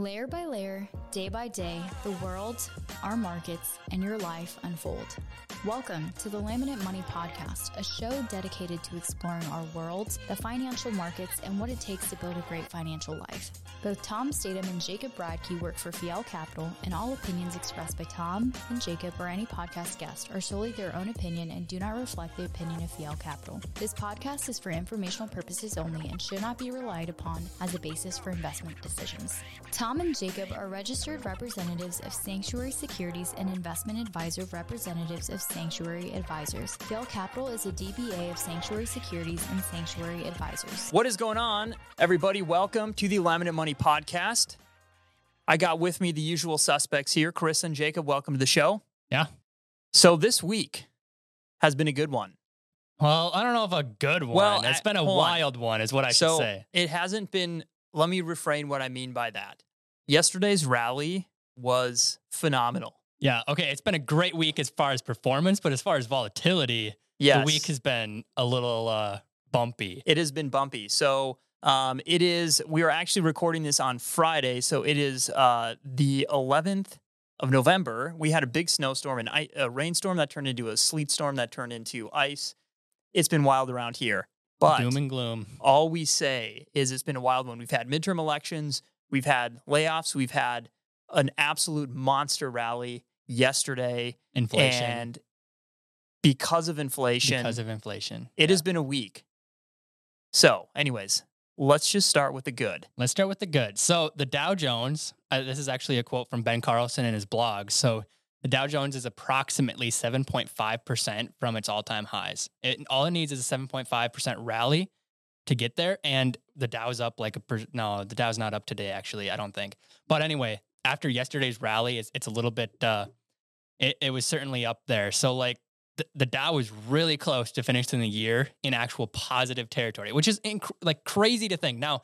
Layer by layer, day by day, the world, our markets, and your life unfold. Welcome to the Laminate Money Podcast, a show dedicated to exploring our world, the financial markets, and what it takes to build a great financial life. Both Tom Statham and Jacob Bradkey work for Fjell Capital, and all opinions expressed by Tom and Jacob or any podcast guest are solely their own opinion and do not reflect the opinion of Fjell Capital. This podcast is for informational purposes only and should not be relied upon as a basis for investment decisions. Tom and Jacob are registered representatives of Sanctuary Securities and investment advisor representatives of Sanctuary Advisors. Fjell Capital is a DBA of Sanctuary Securities and Sanctuary Advisors. What is going on, everybody? Welcome to the Laminate Money Podcast. I got with me the usual suspects here, Chris and Jacob. Welcome to the show. Yeah. So this week has been a good one. Well, I don't know if a good one. Well, it's I- been a hold on. wild one, is what I so should say. it hasn't been. Let me refrain what I mean by that. Yesterday's rally was phenomenal. Yeah. Okay. It's been a great week as far as performance, but as far as volatility, Yes, the week has been a little uh, bumpy. it has been bumpy. So um, it is. We are actually recording this on Friday, so it is uh, the 11th of November. We had a big snowstorm and i- a rainstorm that turned into a sleet storm that turned into ice. It's been wild around here, but Doom and gloom. all we say is it's been a wild one. We've had midterm elections, we've had layoffs, we've had an absolute monster rally yesterday, Inflation. and because of inflation, because of inflation. it Yeah. has been a week. So, anyways, let's just start with the good. Let's start with the good. So the Dow Jones, uh, this is actually a quote from Ben Carlson in his blog. So the Dow Jones is approximately 7.5% from its all-time highs. It, all it needs is a 7.5% rally to get there. And the Dow's up like a, per, no, the Dow's not up today, actually, I don't think. But anyway, after yesterday's rally, it's, it's a little bit, uh, it, it was certainly up there. So like the, the Dow was really close to finishing the year in actual positive territory, which is inc- like crazy to think. Now,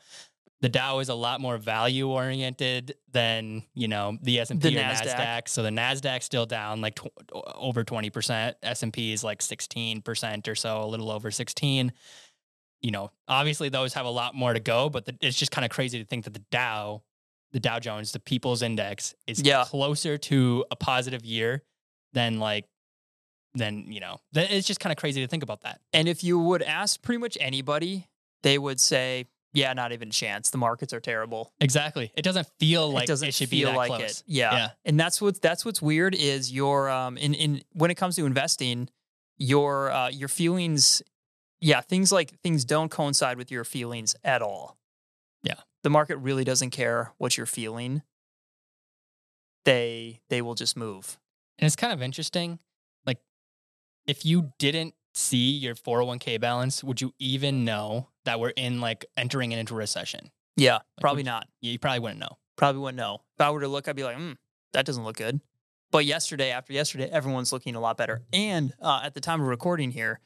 the Dow is a lot more value oriented than you know the S and P The or NASDAQ. Nasdaq. So the Nasdaq's still down like tw- over twenty percent. S and P is like sixteen percent or so, a little over sixteen. You know, obviously those have a lot more to go, but the, it's just kind of crazy to think that the Dow, the Dow Jones, the People's Index, is Yeah. closer to a positive year than like than you know. It's just kind of crazy to think about that. And if you would ask pretty much anybody, they would say, yeah, not even chance. The markets are terrible. Exactly. It doesn't feel like it doesn't should feel be that like close. it. Yeah. Yeah. And that's what's that's what's weird is your um in, in when it comes to investing, your uh your feelings yeah, things like things don't coincide with your feelings at all. Yeah. The market really doesn't care what you're feeling. They they will just move. And it's kind of interesting. Like, if you didn't see your 401k balance, would you even know that we're in like entering into a recession? Yeah, would probably not. You you probably wouldn't know. Probably wouldn't know. If I were to look, I'd be like, hmm, that doesn't look good. But yesterday, after yesterday, everyone's looking a lot better. And uh, at the time of recording here,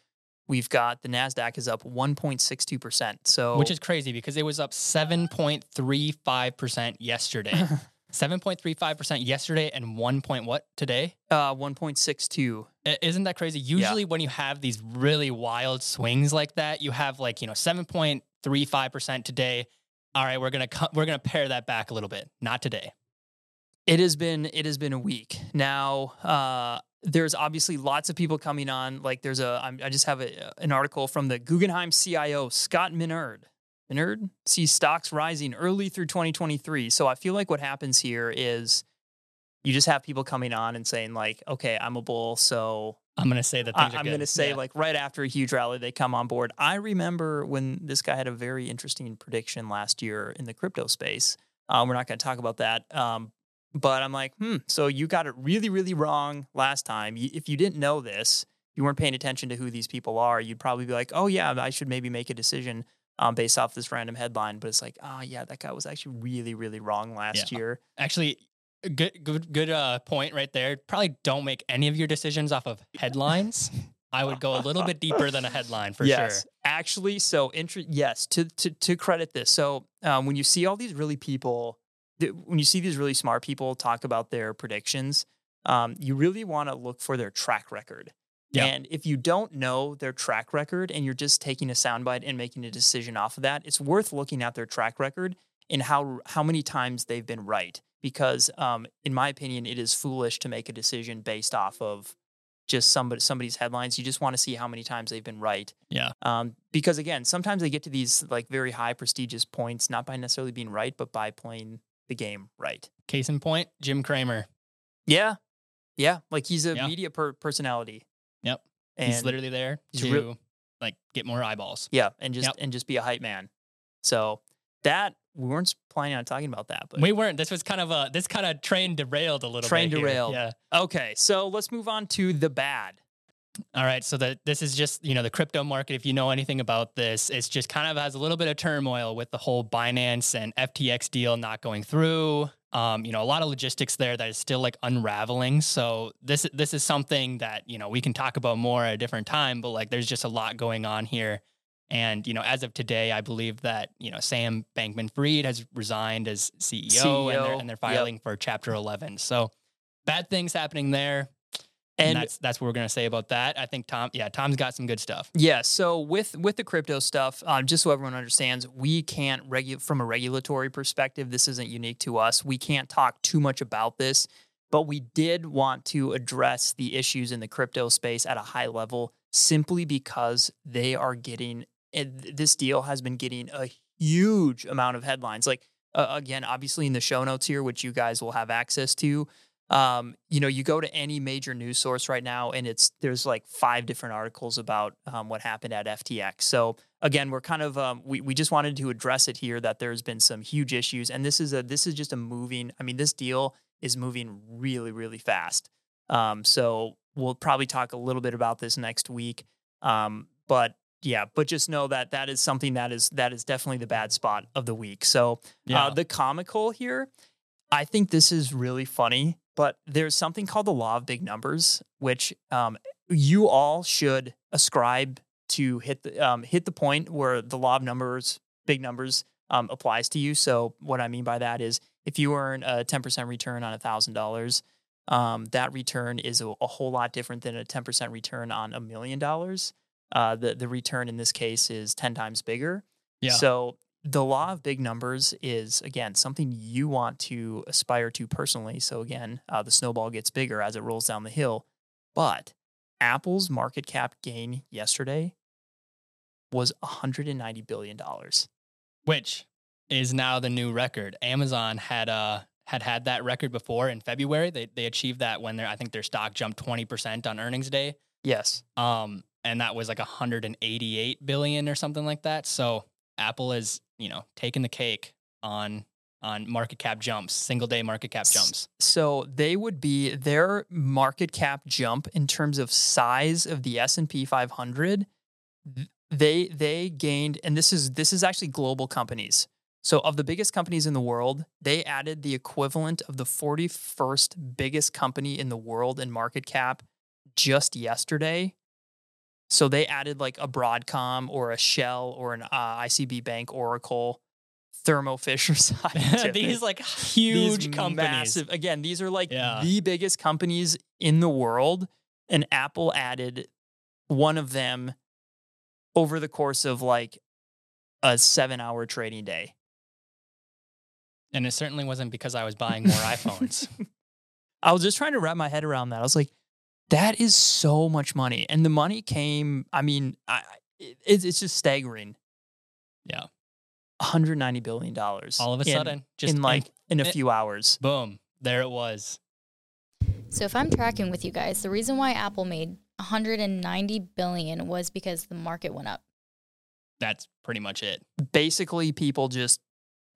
we've got the Nasdaq is up 1.62 percent. So Which is crazy because it was up 7.35% yesterday. 7.35% yesterday and 1 point what today? uh, 1.62. Isn't that crazy? Usually, when you have these really wild swings like that, you have like you know seven point three five percent today. All right, we're gonna co- we're gonna pare that back a little bit. Not today. It has been it has been a week now. Uh, there's obviously lots of people coming on. Like there's a I'm, I just have a, an article from the Guggenheim CIO Scott Minerd. Minerd sees stocks rising early through 2023. So I feel like what happens here is you just have people coming on and saying like, okay, I'm a bull, so I'm gonna say that I, I'm going to say Yeah. like right after a huge rally, they come on board. I remember when this guy had a very interesting prediction last year in the crypto space. Um, we're not going to talk about that. Um, but I'm like, hmm, so you got it really, really wrong last time. If you didn't know this, you weren't paying attention to who these people are, you'd probably be like, oh, yeah, I should maybe make a decision um, based off this random headline. But it's like, oh, yeah, that guy was actually really, really wrong last Yeah. year. actually good good good uh, point right there. Probably don't make any of your decisions off of headlines. I would go a little bit deeper than a headline for yes. sure. Actually, so inter- yes, to, to to credit this. So um, when you see all these really people, when you see these really smart people talk about their predictions, um, you really want to look for their track record. Yeah. And if you don't know their track record and you're just taking a soundbite and making a decision off of that, it's worth looking at their track record and how how many times they've been right. Because um, in my opinion, it is foolish to make a decision based off of just somebody somebody's headlines. You just want to see how many times they've been right. Yeah. Um, because again, sometimes they get to these like very high prestigious points, not by necessarily being right, but by playing the game right. Case in point, Jim Cramer. Yeah, yeah. Like he's a Yeah. media per- personality. Yep. And he's literally there he's to real- like get more eyeballs. yeah, and just Yep. and just be a hype man. So that we weren't planning on talking about that, but We weren't. This was kind of a this kind of train derailed a little Train bit. here. derailed. Yeah. okay. So let's move on to the bad. All right, so the, this is just you know the crypto market. If you know anything about this, it's just kind of has a little bit of turmoil with the whole Binance and FTX deal not going through. Um, you know, a lot of logistics there that is still like unraveling. So this this is something that you know we can talk about more at a different time. But like, there's just a lot going on here. And you know, as of today, I believe that you know Sam Bankman-Fried has resigned as CEO, and, they're, and they're yep. filing for Chapter 11. So bad things happening there. And, And that's that's what we're gonna say about that. I think Tom, yeah, Tom's got some good stuff. Yeah. So with with the crypto stuff, um, just so everyone understands, we can't regu- from a regulatory perspective. This isn't unique to us. We can't talk too much about this, but we did want to address the issues in the crypto space at a high level, simply because they are getting. This deal has been getting a huge amount of headlines. Like uh, again, obviously in the show notes here, which you guys will have access to. Um, you know, you go to any major news source right now, and it's there's like five different articles about um, what happened at FTX. So again, we're kind of um, we we just wanted to address it here that there's been some huge issues, and this is a this is just a moving. I mean, this deal is moving really really fast. Um, so we'll probably talk a little bit about this next week. Um, but yeah, but just know that that is something that is that is definitely the bad spot of the week. So Yeah. uh, the comical here, I think this is really funny, but there's something called the law of big numbers, which um, you all should ascribe to hit the um, hit the point where the law of numbers, big numbers, um, applies to you. So what I mean by that is, if you earn a 10% return on thousand dollars, um, that return is a, a whole lot different than a 10% return on a million dollars. Uh, the the return in this case is 10 times bigger. Yeah. So the law of big numbers is again something you want to aspire to personally. So again, uh, the snowball gets bigger as it rolls down the hill. But Apple's market cap gain yesterday was 190 billion dollars. which is now the new record. Amazon had uh had had that record before in February. They they achieved that when their I think their stock jumped twenty percent on earnings day. Yes. Um, and that was like 188 billion or something like that. So Apple is you know taking the cake on on market cap jumps, single day market cap jumps. So they would be their market cap jump in terms of size of the S&P 500 they they gained and this is this is actually global companies. So of the biggest companies in the world, they added the equivalent of the 41st biggest company in the world in market cap just yesterday. So they added like a Broadcom or a Shell or an uh, ICB Bank Oracle Thermo Fisher Scientific These like these huge companies. massive- again, these are like Yeah. the biggest companies in the world, and Apple added one of them over the course of like a seven-hour trading day. And it certainly wasn't because I was buying more iPhones. I was just trying to wrap my head around that. I was like, that is so much money, and the money came. I mean, I, I- it, it's just staggering. Yeah. 190 billion dollars All of a sudden, just in like in a in- few hours. boom, there it was. So if I'm tracking with you guys, the reason why Apple made 190 billion was because the market went up. That's pretty much it. basically people just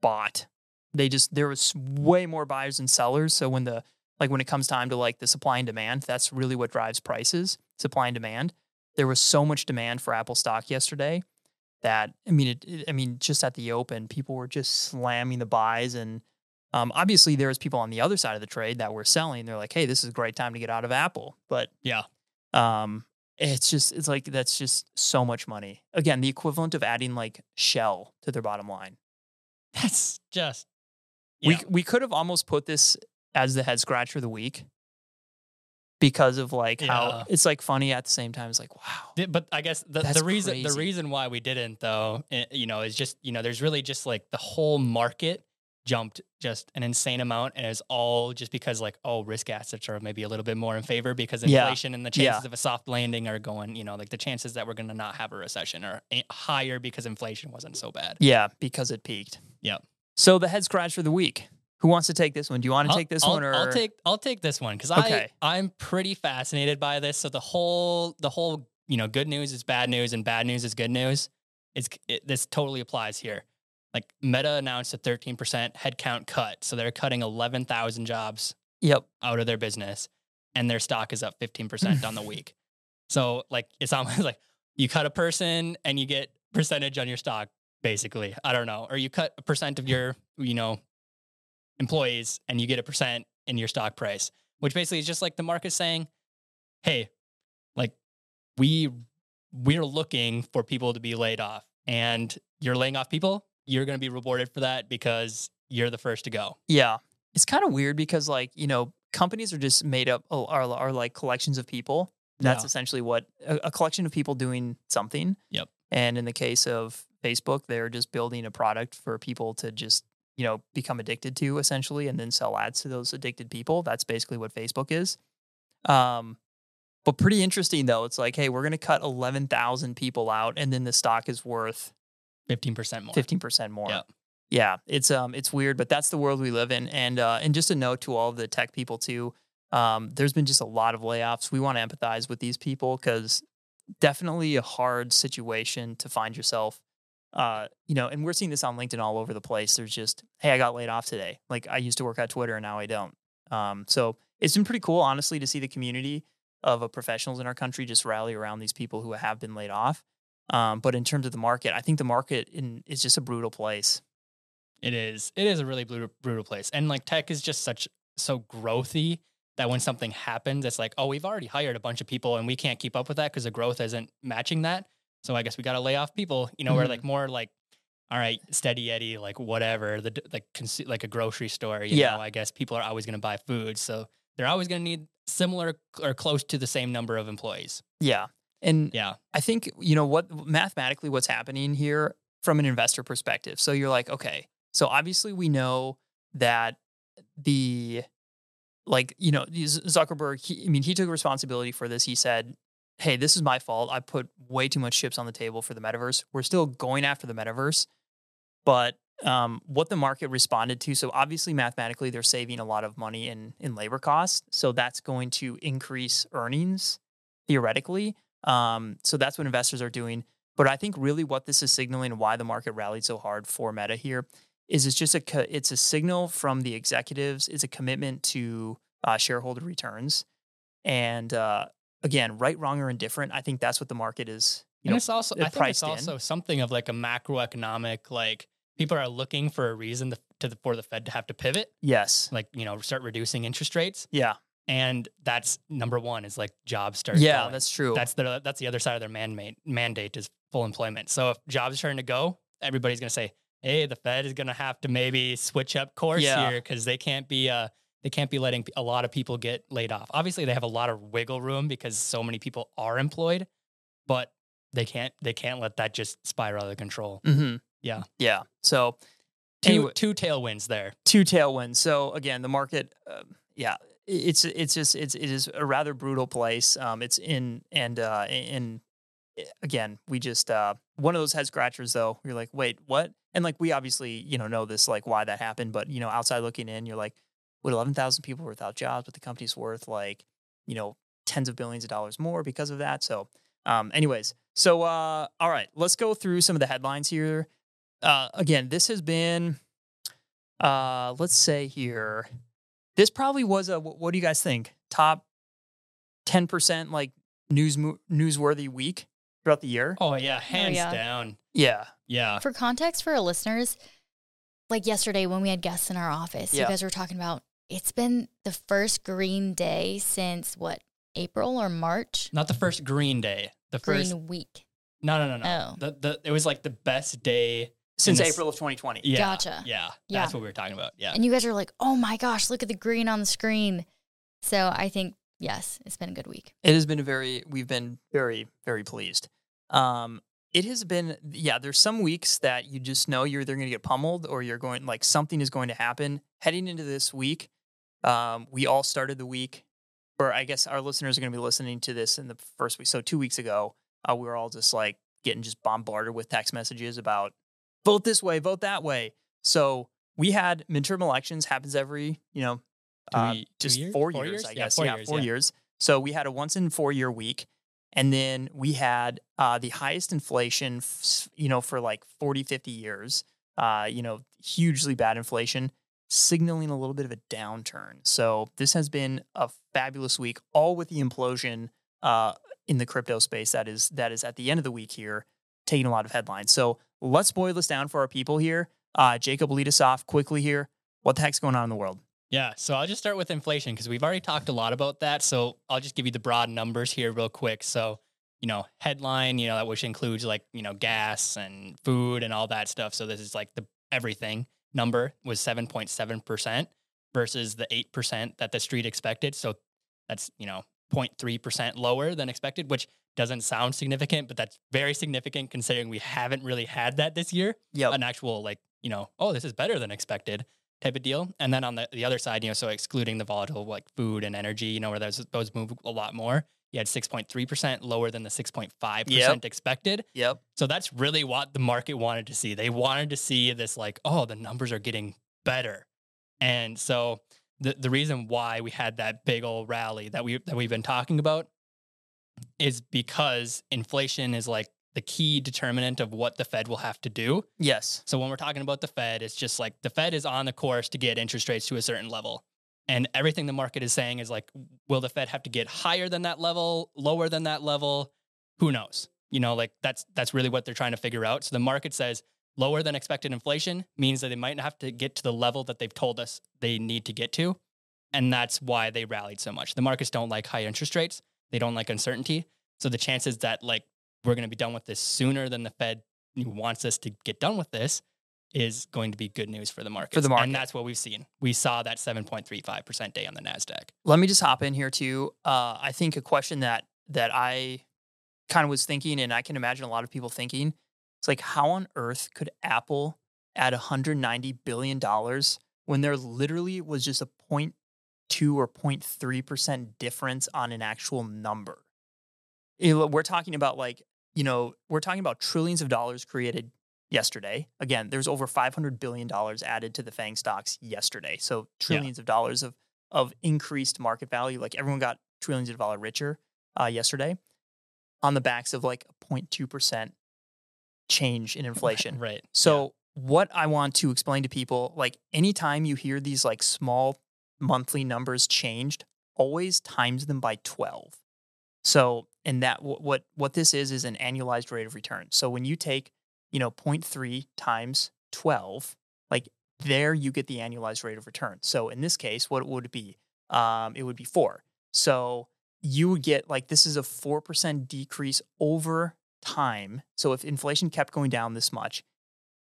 bought. They just there was way more buyers than sellers. So when the like when it comes time to like the supply and demand, that's really what drives prices, supply and demand. There was so much demand for Apple stock yesterday that I mean it, it- I mean just at the open, people were just slamming the buys and um, obviously there was people on the other side of the trade that were selling. They're like, "Hey, this is a great time to get out of Apple." But Yeah. um, it's just it's like that's just so much money. Again, the equivalent of adding like Shell to their bottom line. That's just We we could have almost put this as the head scratcher of the week. because of like Yeah. how it's like funny at the same time. It's like wow. But I guess the, the reason the reason why we didn't though, eh, you know, is just you know, there's really just like the whole market jumped just an insane amount, and it's all just because like oh, risk assets are maybe a little bit more in favor because Yeah. inflation and the Yeah. chances of a soft landing are going, you know, like the chances that we're going to not have a recession are higher because inflation wasn't so bad. Yeah, because it peaked. Yep. So the head scratch for the week. Who wants to take this one? Do you want to I'll- take this I'll, one or I'll take I'll take this one because Okay. I I'm pretty fascinated by this. So the whole the whole you know good news is bad news and bad news is good news. It's it, this totally applies here. Like Meta announced a 13% headcount cut, so they're cutting 11,000 jobs Yep. out of their business, and their stock is up 15% on the week. So like it's almost like you cut a person and you get percentage on your stock, basically. I don't know, or you cut a percent of your you know employees and you get a percent in your stock price, which basically is just like the market saying, "Hey, like we we're looking for people to be laid off, and you're laying off people. You're going to be rewarded for that because you're the first to go." Yeah. It's kind of weird because like, you know, companies are just made up oh, are are like collections of people. That's Yeah. essentially what a, a collection of people doing something. Yep. And in the case of Facebook, they're just building a product for people to just, you know, become addicted to essentially and then sell ads to those addicted people. That's basically what Facebook is. Um but pretty interesting though. It's like, hey, we're going to cut 11,000 people out and then the stock is worth 15% more. fifteen percent more. Yeah. Yeah, it's um it's weird, but that's the world we live in. And uh, and just a note to all of the tech people too. Um, there's been just a lot of layoffs. We want to empathize with these people because definitely a hard situation to find yourself. Uh, you know, and we're seeing this on LinkedIn all over the place. There's just, hey, I got laid off today. Like I used to work at Twitter and now I don't. Um, so it's been pretty cool, honestly, to see the community of uh, professionals in our country just rally around these people who have been laid off. Um, but in terms of the market, I think the market in, is just a brutal place. It is. It is a really brutal, brutal place. And like tech is just such so growthy that when something happens, it's like, oh, we've already hired a bunch of people and we can't keep up with that because the growth isn't matching that. So I guess we got to lay off people. You know, we're Mhm. like more like, all right, steady Eddie, like whatever, the like consu- like a grocery store. You Yeah. know, I guess people are always going to buy food, so they're always going to need similar or close to the same number of employees. Yeah. And Yeah. I think, you know, what mathematically what's happening here from an investor perspective. So you're like, okay, so obviously we know that the like, you know, Zuckerberg, he, I mean, he took responsibility for this. He said, Hey, this is my fault. I put way too much chips on the table for the metaverse. We're still going after the metaverse. But um, what the market responded to, so obviously mathematically they're saving a lot of money in in labor costs. So that's going to increase earnings theoretically. Um, so that's what investors are doing. But I think really what this is signaling why the market rallied so hard for Meta here is it's just a it's a signal from the executives. It's a commitment to uh, shareholder returns, and uh, again, right, wrong, or indifferent. I think that's what the market is. You and know, it's also I think it's in. also something of like a macroeconomic like people are looking for a reason to, to the, for the Fed to have to pivot, yes, like you know start reducing interest rates, yeah, and that's number one is like jobs start. yeah, going. that's true. that's the that's the other side of their mandate mandate is full employment. So if jobs are starting to go, everybody's going to say, hey, the Fed is going to have to maybe switch up course Yeah. here because they can't be uh they can't be letting a lot of people get laid off. Obviously, they have a lot of wiggle room because so many people are employed, but they can't they can't let that just spiral out of control. hmm Yeah. yeah. So Two Anyway. two tailwinds there. two tailwinds. So again, the market, um, yeah, it's it's just it's it is a rather brutal place. Um, it's in and uh, in again, we just uh, one of those head scratchers though. You're like, wait, what? And like we obviously you know know this like why that happened, but you know outside looking in, you're like, what? Eleven thousand people were without jobs, but the company's worth like you know tens of billions of dollars more because of that. So, um, anyways, so uh, all right, let's go through some of the headlines here. Uh, again, this has been uh let's say here this probably was a what do you guys think top 10% like news newsworthy week throughout the year Oh yeah, hands yeah. down. yeah Yeah. For context for our listeners, like yesterday when we had guests in our office, Yeah. you guys were talking about it's been the first green day since what, April or March? Not the first green day. The Green first week. No, no, no, no. Oh. The, the, it was like the best day. since this- april of 2020 Yeah. Gotcha. Yeah. Yeah. That's what we were talking about. Yeah. And you guys are like, oh my gosh, look at the green on the screen. So I think Yes, it's been a good week. It has been a very, we've been very, very pleased. Um, it has been, yeah, there's some weeks that you just know you're either going to get pummeled or you're going, like, something is going to happen. Heading into this week, um, we all started the week, or I guess our listeners are going to be listening to this in the first week. So, two weeks ago, uh, we were all just like getting just bombarded with text messages about vote this way, vote that way. So, we had midterm elections, happens every, you know, uh, two just years? four, Four years, years? I Yeah, guess. four yeah, years, four yeah. years. So we had a once in four year week. And then we had uh, the highest inflation, f- you know, for like 40, 50 years, uh, you know, hugely bad inflation, signaling a little bit of a downturn. So this has been a fabulous week, all with the implosion uh, in the crypto space that is that is at the end of the week here, taking a lot of headlines. So let's boil this down for our people here. Uh, Jacob, lead us off quickly here. What the heck's going on in the world? Yeah, so I'll just start with inflation because we've already talked a lot about that. So I'll just give you the broad numbers here real quick. So, you know, headline, you know, that which includes like, you know, gas and food and all that stuff. So this is like the everything number was 7.7% versus the 8% that the street expected. So that's, you know, 0.3% lower than expected, which doesn't sound significant, but that's very significant considering we haven't really had that this year Yep. an actual like you know oh this is better than expected type of deal and then on the, the other side you know so excluding the volatile like food and energy you know where those those move a lot more you had 6.3% lower than the 6.5% Yep. expected Yep. so that's really what the market wanted to see they wanted to see this like oh the numbers are getting better and so the, the reason why we had that big old rally that we that we've been talking about is because inflation is like the key determinant of what the Fed will have to do. Yes. So when we're talking about the Fed, it's just like the Fed is on the course to get interest rates to a certain level. And everything the market is saying is like, will the Fed have to get higher than that level, lower than that level? Who knows? You know, like that's that's really what they're trying to figure out. So the market says lower than expected inflation means that they might have to get to the level that they've told us they need to get to. And that's why they rallied so much. The markets don't like high interest rates. They don't like uncertainty. So the chances that like we're going to be done with this sooner than the Fed wants us to get done with this is going to be good news for the market. For the market. And that's what we've seen. We saw that 7.35% day on the NASDAQ. Let me just hop in here too. Uh, I think a question that that I kind of was thinking, and I can imagine a lot of people thinking, it's like, how on earth could Apple add 190 billion dollars when there literally was just a 0.2 or 0.3 percent difference on an actual number? We're talking about like, you know, we're talking about trillions of dollars created yesterday. Again, there's over 500 billion dollars added to the FANG stocks yesterday. So trillions of dollars of of increased market value. Like everyone got trillions of dollar richer uh, yesterday on the backs of like a 0.2 percent change in inflation. Right. So what I want to explain to people, like anytime you hear these like small monthly numbers changed, always times them by 12. So, and that wh- what what this is is an annualized rate of return. So when you take, you know, 0.3 times 12, like there you get the annualized rate of return. So in this case, what would it be? Um, it would be four. So you would get like this is a 4% decrease over time. So if inflation kept going down this much,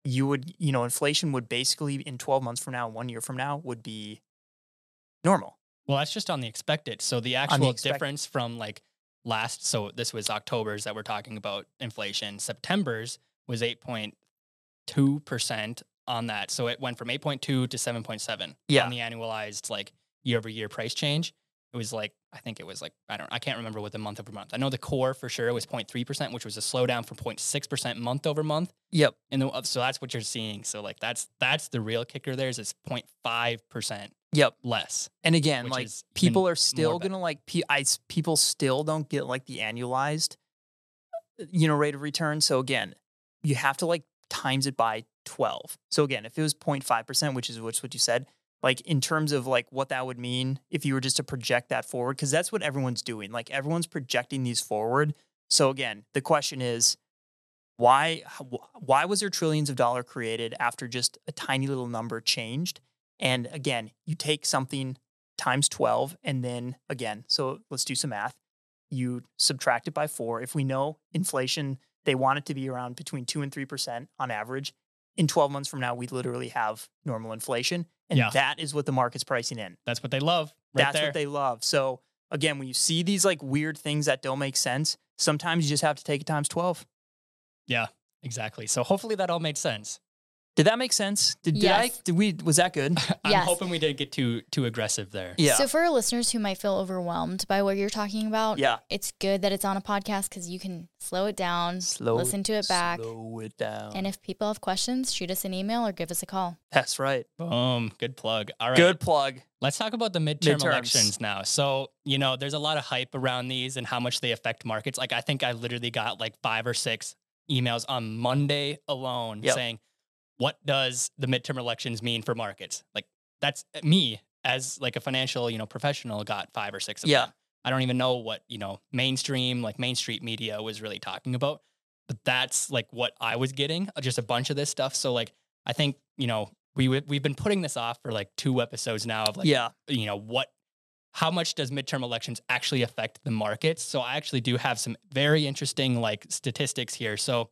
you would, you know, inflation would basically in 12 months from now, one year from now would be normal. Well, that's just on the expected. So the the actual expect- difference from like last, so this was October's that we're talking about inflation. September's was 8.2% on that. So it went from 8.2 to 7.7 Yeah. on the annualized like year over year price change. It was like, I think it was like, I don't, I can't remember what the month over month. I know the core for sure was 0.3%, which was a slowdown from 0.6% month over month. Yep. And the, so that's what you're seeing. So like that's, that's the real kicker there is it's 0.5% Yep. less. And again, like people are still gonna like pe- I people still don't get like the annualized, uh, you know, rate of return. So again, you have to like times it by twelve. So again, if it was 05 percent, which is which what you said, like in terms of like what that would mean if you were just to project that forward, because that's what everyone's doing. Like everyone's projecting these forward. So again, the question is. Why, why was there trillions of dollar created after just a tiny little number changed? And again, you take something times 12 and then again, so let's do some math. You subtract it by 4. If we know inflation, they want it to be around between 2 and 3% on average. In 12 months from now, we literally have normal inflation, and Yeah. that is what the market's pricing in. That's what they love. Right That's there. what they love. So again, when you see these like weird things that don't make sense, sometimes you just have to take it times 12. Yeah, exactly. So hopefully that all made sense. Did that make sense? Did, did I, did we, was that good? I'm Yes. hoping we didn't get too too aggressive there. Yeah. So for our listeners who might feel overwhelmed by what you're talking about, yeah. it's good that it's on a podcast because you can slow it down, Slow listen to it back. Slow it down. And if people have questions, shoot us an email or give us a call. That's right. Boom. Good plug. All right. Good plug. Let's talk about the midterm Midterms. elections now. So, you know, there's a lot of hype around these and how much they affect markets. Like, I think I literally got like five or six emails on Monday alone Yep. saying, what does the midterm elections mean for markets? Like, that's me as like a financial, you know, professional got five or six of Yeah. them. I don't even know what, you know, mainstream, like Main Street media was really talking about. But that's like what I was getting, uh, just a bunch of this stuff. So, like, I think, you know, we, we've been putting this off for like two episodes now of like, yeah. you know what how much does midterm elections actually affect the markets so i actually do have some very interesting like statistics here so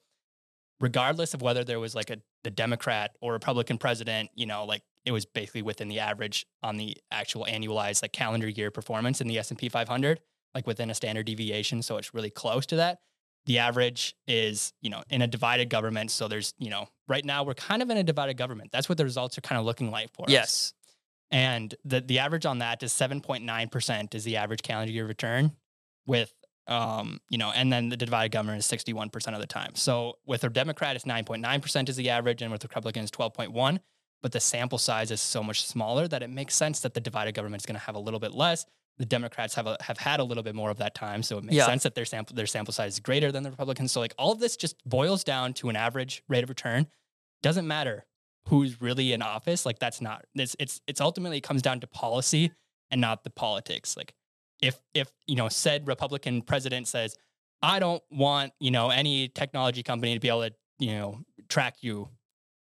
regardless of whether there was like a the democrat or republican president you know like it was basically within the average on the actual annualized like calendar year performance in the s&p 500 like within a standard deviation so it's really close to that. The average is you know in a divided government so there's you know right now we're kind of in a divided government. That's what the results are kind of looking like for us. Yes. and the the average on that is 7.9% is the average calendar year return with um you know and then the divided government is 61% of the time. So with a democrat it's 9.9% is the average and with republicans 12.1 but the sample size is so much smaller that it makes sense that the divided government is going to have a little bit less. The democrats have a, have had a little bit more of that time so it makes Yeah. sense that their sample their sample size is greater than the republicans. So like all of this just boils down to an average rate of return. Doesn't matter who's really in office like that's not it's it's it's ultimately it comes down to policy and not the politics. Like if if you know said republican president says i don't want you know any technology company to be able to you know track you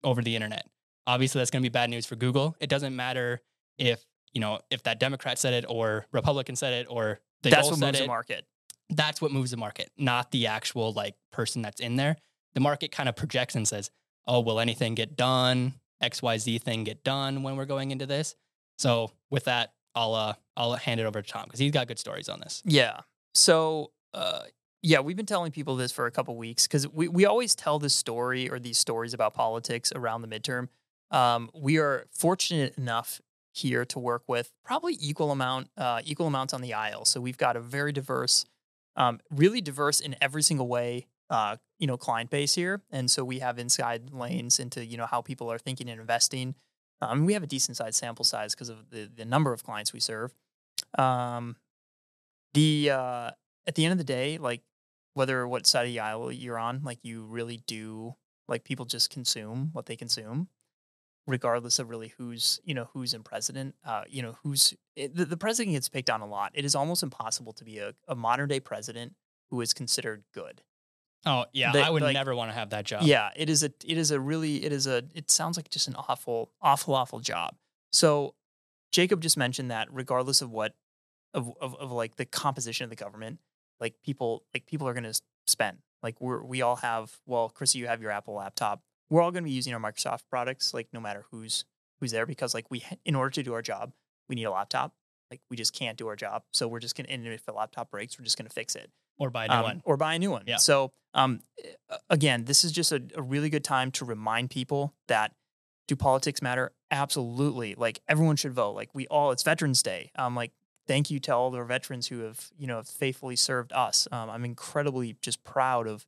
over the internet obviously that's going to be bad news for google it doesn't matter if you know if that democrat said it or republican said it or they That's what said moves it the market. that's what moves the market, not the actual like person that's in there. The market kind of projects and says, "Oh, will anything get done? XYZ thing get done when we're going into this?" So, with that, I'll uh I'll hand it over to Tom because he's got good stories on this. Yeah. So, uh, yeah, we've been telling people this for a couple weeks because we, we always tell this story or these stories about politics around the midterm. Um, we are fortunate enough here to work with probably equal amount uh, equal amounts on the aisle. So we've got a very diverse, um, really diverse in every single way. Uh, you know, client base here, and so we have inside lanes into you know how people are thinking and investing. Um, we have a decent sized sample size because of the the number of clients we serve. Um, the uh, at the end of the day, like whether what side of the aisle you're on, like you really do like people just consume what they consume, regardless of really who's you know who's in president. Uh, you know who's it, the, the president gets picked on a lot. It is almost impossible to be a, a modern day president who is considered good. Oh yeah, They- I would like- never want to have that job. Yeah, it is a it is a really it is a it sounds like just an awful awful awful job. So Jacob just mentioned that regardless of what of of, of like the composition of the government, like people like people are going to spend. Like we're we all have well, Chrissy, you have your Apple laptop. We're all going to be using our Microsoft products, like no matter who's who's there, because like we in order to do our job, we need a laptop. Like we just can't do our job, so we're just gonna. And if the laptop breaks, we're just gonna fix it or buy a new um, one. or buy a new one. Yeah. So um, again, this is just a, a really good time to remind people that do politics matter? Absolutely. Like everyone should vote. Like we all, it's Veterans Day. Um, like thank you to all the veterans who have you know have faithfully served us. Um, I'm incredibly just proud of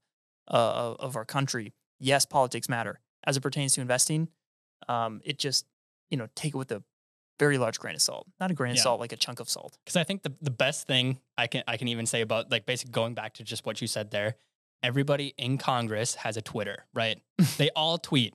uh, of of our country. Yes, politics matter as it pertains to investing. Um, it just you know take it with a very large grain of salt, not a grain Yeah. of salt, like a chunk of salt. because I think the, the best thing I can I can even say about like basically going back to just what you said there, everybody in Congress has a Twitter, right? they all tweet.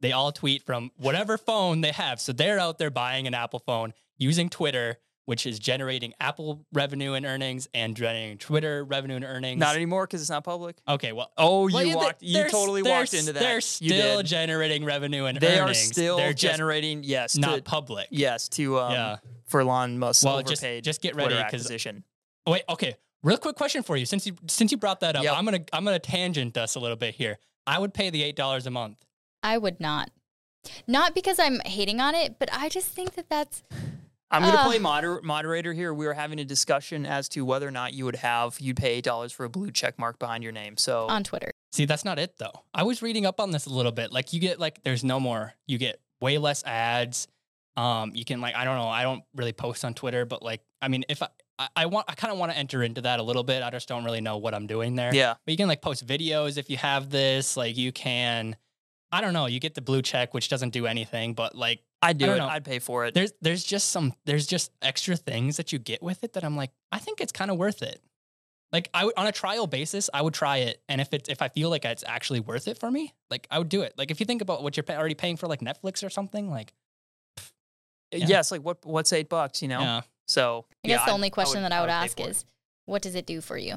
They all tweet from whatever phone they have. So they're out there buying an Apple phone using Twitter, which is generating Apple revenue and earnings and generating Twitter revenue and earnings. Not anymore because it's not public. okay, well, Oh, well, you yeah, walked. You they're- totally walked into that. They're still generating revenue and They earnings. are still they're generating. Yes, not to, public. yes to um, yeah. for Elon Musk's Well, just- just get ready, Twitter 'cause- acquisition. Wait, okay. Real quick question for you. Since you since you brought that up, Yep. I'm gonna I'm gonna tangent us a little bit here. I would pay the eight dollars a month. I would not. Not because I'm hating on it, but I just think that that's I'm going to Ah. play moder- moderator here. We were having a discussion as to whether or not you would have you'd pay eight dollars for a blue check mark behind your name. So on Twitter. See, that's not it though. I was reading up on this a little bit. Like you get like there's no more. You get way less ads. Um, you can like I don't know. I don't really post on Twitter, but like I mean, if I I, I want I kind of want to enter into that a little bit. I just don't really know what I'm doing there. yeah, But you can like post videos if you have this. Like you can. I don't know. You get the blue check, which doesn't do anything, but like I'd do don't it. know. I'd pay for it. there's there's just some there's just extra things that you get with it that I'm like I think it's kind of worth it. Like I would on a trial basis, I would try it, and if it's if I feel like it's actually worth it for me, like I would do it. Like if you think about what you're already paying for, like Netflix or something, like uh, yeah. Yes, like what? What's eight bucks? You know. yeah, So I guess yeah, the I'd- only question that I would pay ask is, what does it do for you?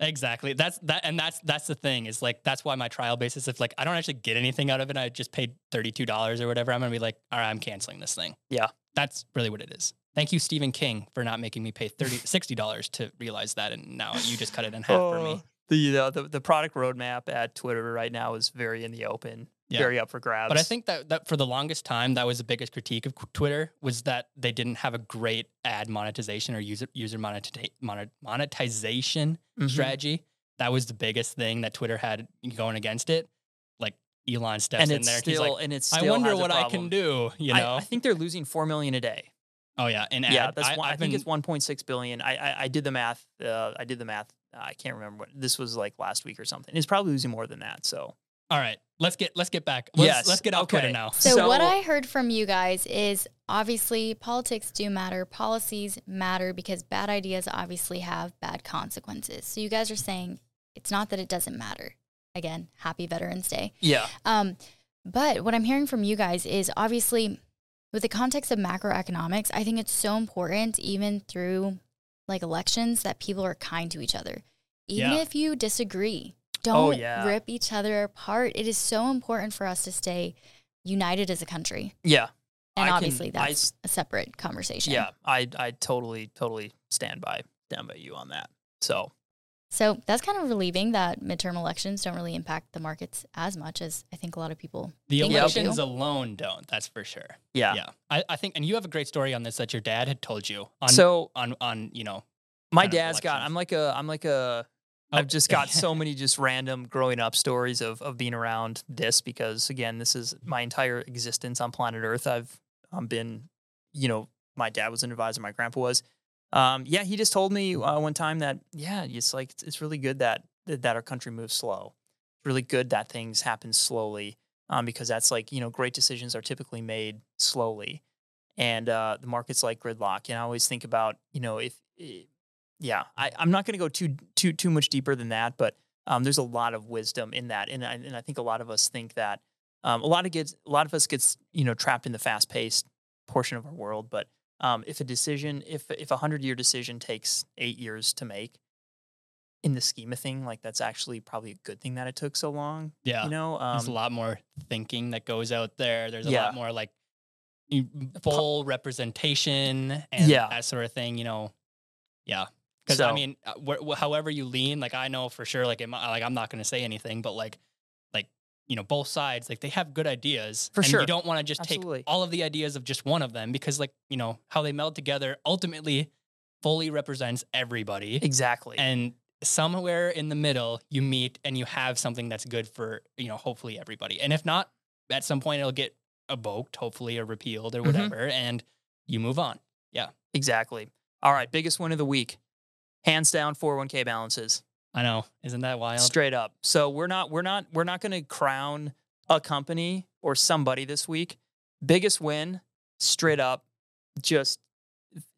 Exactly. That's that, and that's that's the thing is like that's why my trial basis. If like I don't actually get anything out of it, I just paid thirty two dollars or whatever. I'm gonna be like, all right, I'm canceling this thing. Yeah. that's really what it is. Thank you, Stephen King, for not making me pay 30 60 dollars to realize that, and now you just cut it in half for me. Oh, The, uh, the the product roadmap at Twitter right now is very in the open, Yeah. very up for grabs. But I think that, that for the longest time, that was the biggest critique of Twitter was that they didn't have a great ad monetization or user user monetiza- monet- monetization Mhm. strategy. That was the biggest thing that Twitter had going against it. Like Elon steps and in there, still he's like, and it's "I wonder what I can do." You know? I, think they're losing four million a day. oh yeah, and yeah, ad, that's I, one, I think been- it's one point six billion. I, I I did the math. Uh, I did the math. I can't remember what this was like last week or something. It's probably losing more than that. So All right, let's get let's get back. Let's, Yes, let's get off Twitter okay. now. So, So- what I heard from you guys is obviously politics do matter, policies matter because bad ideas obviously have bad consequences. So you guys are saying it's not that it doesn't matter. Again, happy Veterans Day. yeah, Um, but what I'm hearing from you guys is obviously with the context of macroeconomics, I think it's so important, even through like elections, that people are kind to each other. Even Yeah. if you disagree, Oh, don't yeah. rip each other apart. It is so important for us to stay united as a country. yeah. And I obviously, I that's s- a separate conversation. Yeah, I I totally totally stand by stand by you on that. So So that's kind of relieving that midterm elections don't really impact the markets as much as I think a lot of people The think elections do. alone don't. That's for sure. yeah. Yeah, I, I think, and you have a great story on this that your dad had told you on So on on you know. my dad's got. I'm like a. I'm like a. I've just got so many just random growing up stories of of being around this because again, this is my entire existence on planet Earth. I've um, been, you know, my dad was an advisor, my grandpa was. Um, yeah, he just told me uh, one time that yeah, it's like it's, it's really good that that our country moves slow. It's really good that things happen slowly um, because that's like you know great decisions are typically made slowly, and uh, the market's like gridlock. And I always think about you know if eh, yeah, I, I'm not going to go too too too much deeper than that, but um, there's a lot of wisdom in that, and I, and I think a lot of us think that um, a lot of gets a lot of us gets you know trapped in the fast paced portion of our world. But um, if a decision, if if a hundred year decision takes eight years to make, in the scheme of thing, like that's actually probably a good thing that it took so long. Yeah, You know, um, There's a lot more thinking that goes out there. There's a Yeah. lot more like full representation and Yeah. that sort of thing. You know, yeah. Because I mean, uh, wh- wh- however you lean, like I know for sure, like I- like I'm not going to say anything, but like, like you know, both sides, like they have good ideas. For and sure. You don't want to just Absolutely. take all of the ideas of just one of them because, like, you know, how they meld together ultimately fully represents everybody exactly. and somewhere in the middle you meet and you have something that's good for you know hopefully everybody and if not at some point it'll get evoked hopefully or repealed or Mhm. whatever and you move on Yeah, exactly. All right, biggest win of the week, hands down, 401k balances. i know. Isn't that wild? Straight up. So we're not we're not we're not going to crown a company or somebody this week. Biggest win straight up just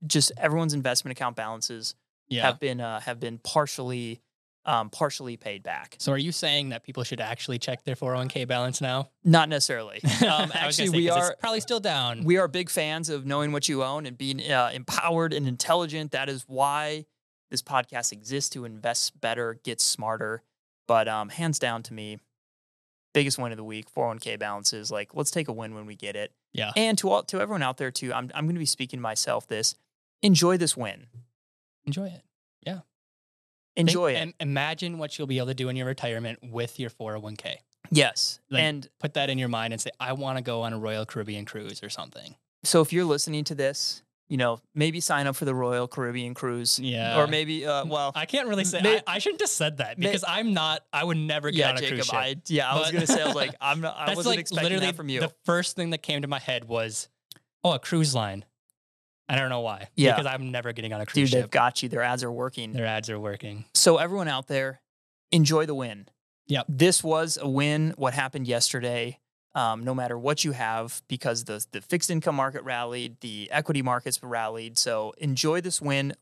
just everyone's investment account balances yeah. have been uh, have been partially um, partially paid back. So are you saying that people should actually check their 401k balance now? Not necessarily. Um, I was gonna actually say, we are probably still down. we are big fans of knowing what you own and being uh, empowered and intelligent. That is why this podcast exists to invest better, get smarter. But um, hands down to me, biggest win of the week, 401k balances. Like, let's take a win when we get it. yeah And to all to everyone out there too, I'm I'm going to be speaking to myself. This enjoy this win. enjoy it Yeah. Enjoy it. and imagine what you'll be able to do in your retirement with your 401k yes. like- and put that in your mind and say i want to go on a royal caribbean cruise or something so if you're listening to this, you know, maybe sign up for the Royal Caribbean cruise. Yeah. Or maybe, uh, well, I can't really say. May- I, I shouldn't have said that May- because I'm not. I would never get yeah, on a Jacob. cruise ship. I, yeah, I was gonna say, I was like, I'm not, I That's wasn't like expecting literally that from you. the first thing that came to my head was, oh, a cruise line. I don't know why. Yeah. Because I'm never getting on a cruise Dude, cruise they've got you. Their ads are working. Their ads are working. So everyone out there, enjoy the win. Yep. This was a win. What happened yesterday? Um, no matter what you have, because the the fixed income market rallied, the equity markets rallied. So enjoy this win.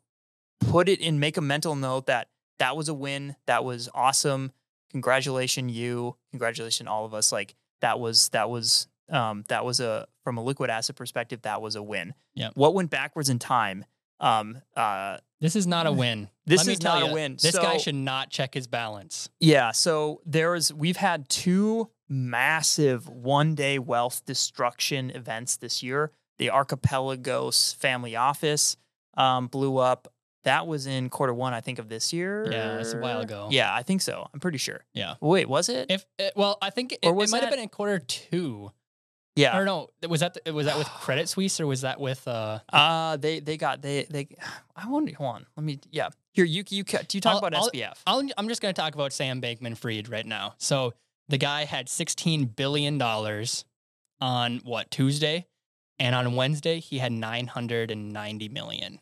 Put it in. Make a mental note that that was a win. That was awesome. Congratulations, you. Congratulations, all of us. Like that was that was um, that was a from a liquid asset perspective. That was a win. Yeah. What went backwards in time? Um, uh, This is not a win. This is not a win. This guy should not check his balance. Yeah, so there's we've had two massive one-day wealth destruction events this year. The Archegos family office um, blew up. That was in quarter one, I think, of this year. Yeah, it's a while ago. Yeah, I think so. I'm pretty sure. Yeah. Wait, was it? If it, well, I think it, it might have been in quarter two. Yeah. Or no, was that the, was that with Credit Suisse or was that with uh? Uh they they got they they. I wonder. Hold on. Let me. Yeah. Here you you do you talk I'll- about I'll- SBF? I'll, I'm just going to talk about Sam Bankman-Fried right now. So the guy had 16 billion dollars on what Tuesday, and on Wednesday he had 990 million.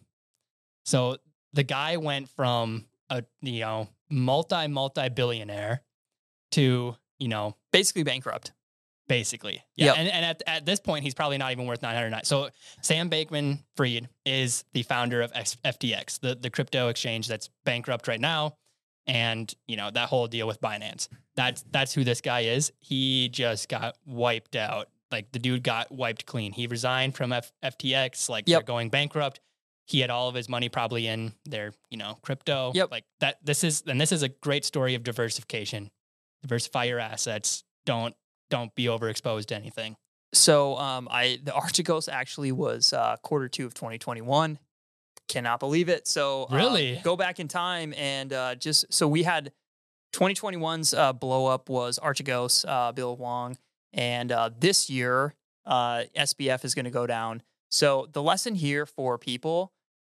So the guy went from a you know multi multi billionaire to you know Basically bankrupt. Basically. Yeah. Yep. And, and at, at this point, he's probably not even worth 909. So Sam Bankman Fried is the founder of X, FTX, the, the crypto exchange that's bankrupt right now. And, you know, that whole deal with Binance. That's, that's who this guy is. He just got wiped out. Like the dude got wiped clean. He resigned from F, FTX, like Yep. they're going bankrupt. He had all of his money probably in their, you know, crypto. Yep. Like that, this is, and this is a great story of diversification. Diversify your assets. Don't don't be overexposed to anything. So um, I the Archegos actually was uh, quarter two of 2021. Cannot believe it. So um, Really? go back in time and uh, just so we had 2021's uh, blow up was Archegos, uh, Bill Hwang, and uh, this year uh, SBF is going to go down. So the lesson here for people,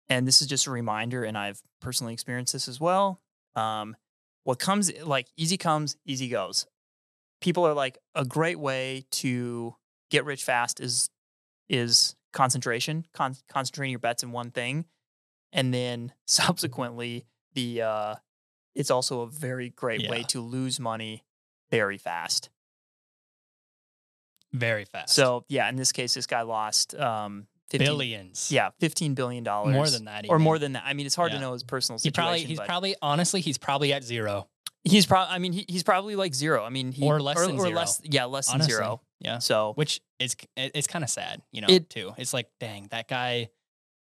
and this is just a reminder, and I've personally experienced this as well. Um, what comes like easy comes, easy goes people are like a great way to get rich fast is is concentration con- concentrating your bets in one thing and then subsequently the uh it's also a very great way to lose money very fast Very fast. so yeah in this case this guy lost um 15, billions. yeah 15 billion dollars More than that. or more than that i mean it's hard Yeah. to know his personal He probably he's probably honestly he's probably at zero he's probably i mean he, he's probably like zero i mean he Or less than or zero. less yeah less than zero Yeah. so Which is it's kind of sad, you know, It- too. It's like, dang, that guy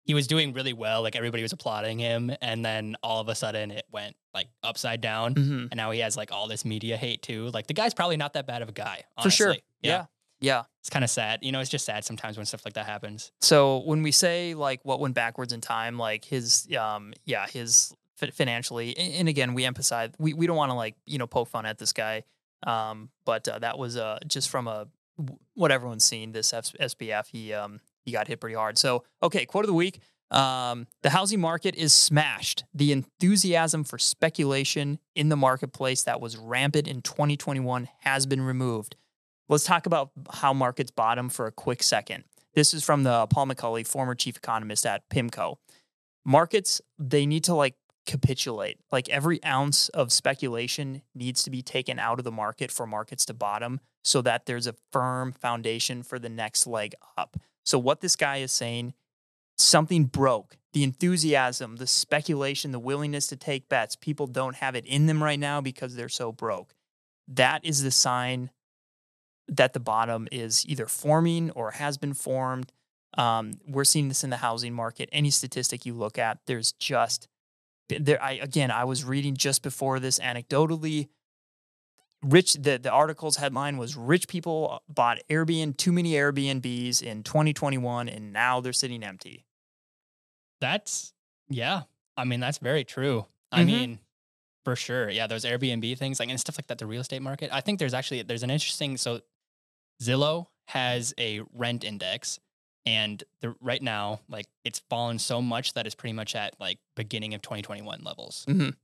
he was doing really well, like everybody was applauding him, and then all of a sudden it went like upside down. mhm. And now he has like all this media hate too. Like the guy's probably not that bad of a guy. for sure honestly. yeah yeah It's kind of sad. You know, it's just sad sometimes when stuff like that happens. So when we say like what went backwards in time, like his, um, yeah, his financially, and, again, we emphasize we, we don't want to like you know poke fun at this guy, um, but uh, that was uh just from a what everyone's seen this F- SBF he um he got hit pretty hard. So okay, quote of the week. Um, the housing market is smashed. The enthusiasm for speculation in the marketplace that was rampant in 2021 has been removed. Let's talk about how markets bottom for a quick second. This is from the Paul McCulley, former chief economist at PIMCO. Markets, they need to like capitulate. Like every ounce of speculation needs to be taken out of the market for markets to bottom so that there's a firm foundation for the next leg up. So, what this guy is saying, something broke. The enthusiasm, the speculation, the willingness to take bets, people don't have it in them right now because they're so broke. That is the sign that the bottom is either forming or has been formed. Um, we're seeing this in the housing market. Any statistic you look at, there's just there. I again, I was reading just before this anecdotally. Rich, the the article's headline was "Rich people bought Airbnb too many Airbnbs in 2021, and now they're sitting empty." That's yeah. I mean, that's very true. I Mhm. mean, for sure. Yeah, those Airbnb things, like and stuff like that, the real estate market. I think there's actually there's an interesting so Zillow has a rent index And the, right now, like it's fallen so much that it's pretty much at like beginning of 2021 levels. Mhm.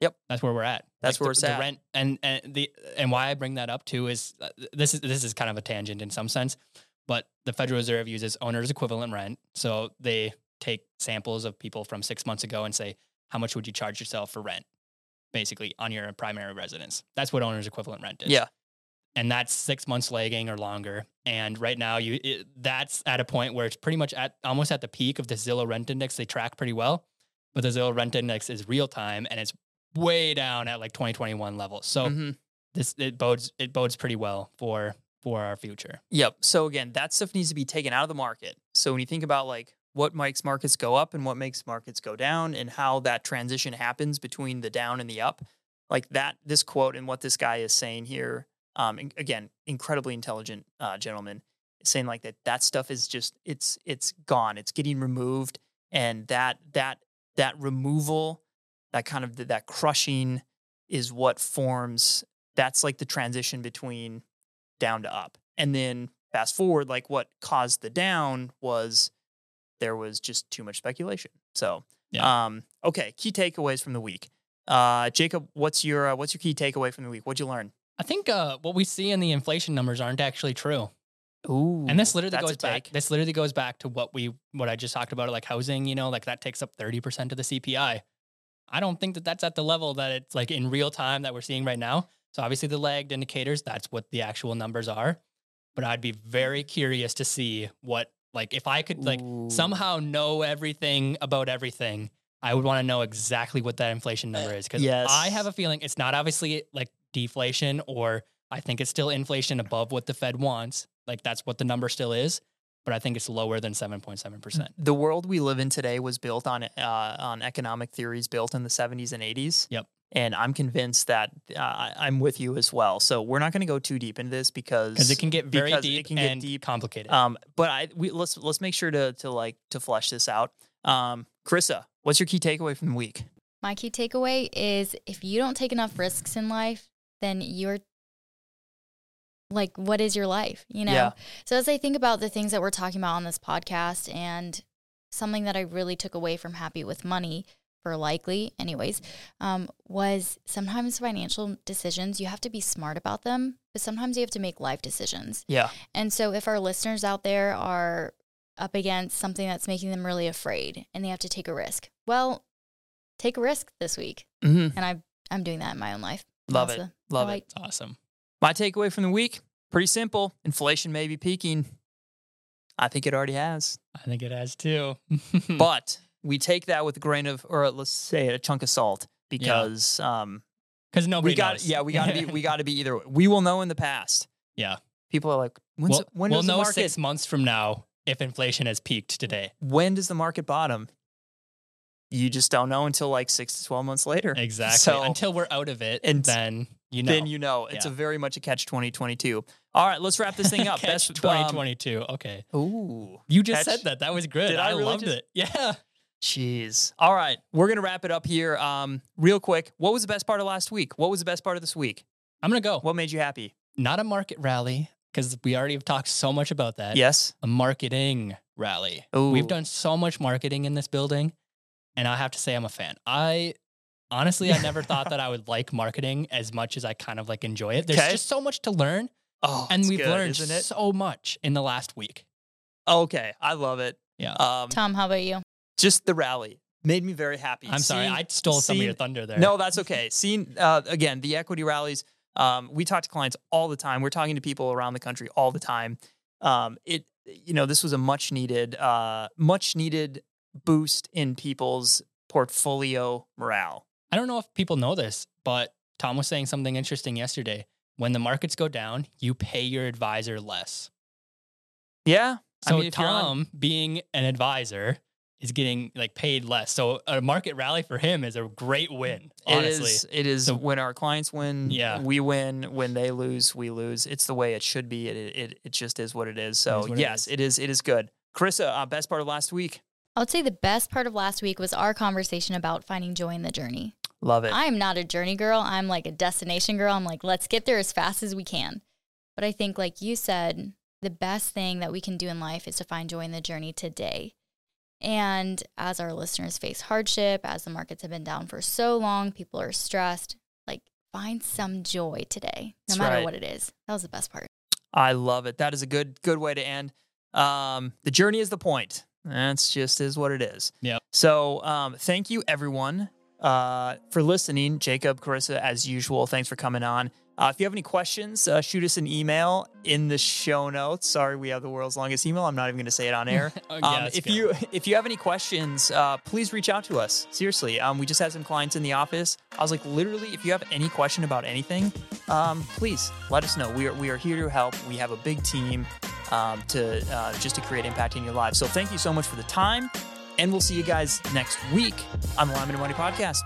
Yep. That's where we're at. That's Like, where the, it's the at. Rent and and the and why I bring that up too is uh, this is this is kind of a tangent in some sense, but the Federal Reserve uses owner's equivalent rent. So they take samples of people from six months ago and say, how much would you charge yourself for rent, basically on your primary residence? That's what owner's equivalent rent is. Yeah. And that's six months lagging or longer. And right now, you it, that's at a point where it's pretty much at almost at the peak of the Zillow Rent Index. They track pretty well, but the Zillow Rent Index is real time and it's way down at like 2021 levels. So Mhm. this it bodes it bodes pretty well for for our future. Yep. So again, that stuff needs to be taken out of the market. So when you think about like what makes markets go up and what makes markets go down and how that transition happens between the down and the up, like that, this quote and what this guy is saying here, um, again, incredibly intelligent uh, gentleman, saying like that, that stuff is just, it's, it's gone. It's getting removed. And that, that, that removal, that kind of, that crushing is what forms, that's like the transition between down to up. And then fast forward, like what caused the down was there was just too much speculation. So, Yeah. um, okay, key takeaways from the week. Uh, Jacob, what's your uh, what's your key takeaway from the week? What'd you learn? I think uh, what we see in the inflation numbers aren't actually true. Ooh, And this literally goes back. This literally goes back to what we what I just talked about, like housing. You know, like that takes up thirty percent of the CPI. I don't think that that's at the level that it's like in real time that we're seeing right now. So obviously the lagged indicators, that's what the actual numbers are. But I'd be very curious to see what like if I could like Ooh. somehow know everything about everything, I would want to know exactly what that inflation number is because yes. I have a feeling it's not obviously like deflation or I think it's still inflation above what the Fed wants. Like that's what the number still is, but I think it's lower than 7.7%. the world we live in today was built on uh, on economic theories built in the 70s and 80s. Yep. And I'm convinced that uh, I- I'm with you as well. So we're not going to go too deep into this because Because it can get very because it deep can get and deep. complicated. Um, but I we let's let's make sure to to like to flesh this out. Um, Carissa, what's your key takeaway from the week? My key takeaway is if you don't take enough risks in life, then you're like, what is your life? You know? Yeah. So as I think about the things that we're talking about on this podcast and something that I really took away from Happy with Money for likely, anyways, um, was sometimes financial decisions, you have to be smart about them, but sometimes you have to make life decisions. Yeah. And so, if our listeners out there are up against something that's making them really afraid and they have to take a risk, well, take a risk this week. Mm-hmm. And I, I'm doing that in my own life. Love That's it. the- Love I it. it's awesome. My takeaway from the week, pretty simple. Inflation may be peaking. I think it already has. I think it has too. But we take that with a grain of, or let's say a chunk of salt, because um, because nobody we got, knows. yeah, we got to be, we got to be either. We will know in the past. Yeah. People are like, when's we'll, the- when we'll does the know market, six months from now if inflation has peaked today. when does the market bottom? You just don't know until like six to twelve months later. Exactly. So Until we're out of it, And then you know. then you know it's Yeah. a very much a catch twenty twenty two. All right, let's wrap this thing up. Catch Best um, 2022. okay. Ooh, You just catch- said that. That was good. Did I really loved just- it. Yeah. Jeez. All right, we're gonna wrap it up here. Um, real quick, what was the best part of last week? What was the best part of this week? I'm going to go. What made you happy? Not a market rally because we already have talked so much about that. Yes. A marketing rally. Ooh. We've done so much marketing in this building, and I have to say I'm a fan. I honestly, I never thought that I would like marketing as much as I kind of like enjoy it. There's Okay. just so much to learn, Oh, and it's we've good, learned isn't it? so much in the last week. Okay, I love it. Yeah. Um, Tom, how about you? just the rally made me very happy. I'm sorry, Seeing- I stole some of your seeing- thunder there. No, that's okay. Seeing uh, again the equity rallies. Um, we talk to clients all the time. We're talking to people around the country all the time. Um, it you know this was a much needed, uh, much needed boost in people's portfolio morale. I don't know if people know this, but Tom was saying something interesting yesterday. When the markets go down, you pay your advisor less. Yeah. I So mean, if on- Tom, being an advisor, is getting like paid less. So a market rally for him is a great win. Honestly, It is. It is So- when our clients win, Yeah. we win. When they lose, we lose. It's the way it should be. It it, it just is what it is. So is what it yes, is. it is. It is good. Carissa, uh, best part of last week. I would say the best part of last week was our conversation about finding joy in the journey. Love it. I'm not a journey girl. I'm like a destination girl. I'm like, let's get there as fast as we can. But I think, like you said, the best thing that we can do in life is to find joy in the journey today. And as our listeners face hardship, as the markets have been down for so long, people are stressed, like find some joy today, no That's matter right. what it is. That was the best part. I love it. That is a good good way to end. Um, the journey is the point. That's just is what it is. Yeah. So um, thank you everyone uh, for listening. Jacob, Carissa, as usual, thanks for coming on. Uh, if you have any questions, uh, shoot us an email in the show notes. Sorry, we have the world's longest email. I'm not even going to say it on air. Oh, Um, yeah, that's if good. you if you have any questions, uh, please reach out to us. Seriously, um, we just had some clients in the office. I was like, literally, if you have any question about anything, um, please let us know. We are we are here to help. We have a big team um, to uh, just to create impact in your lives. So thank you so much for the time, and we'll see you guys next week on the Laminate Money podcast.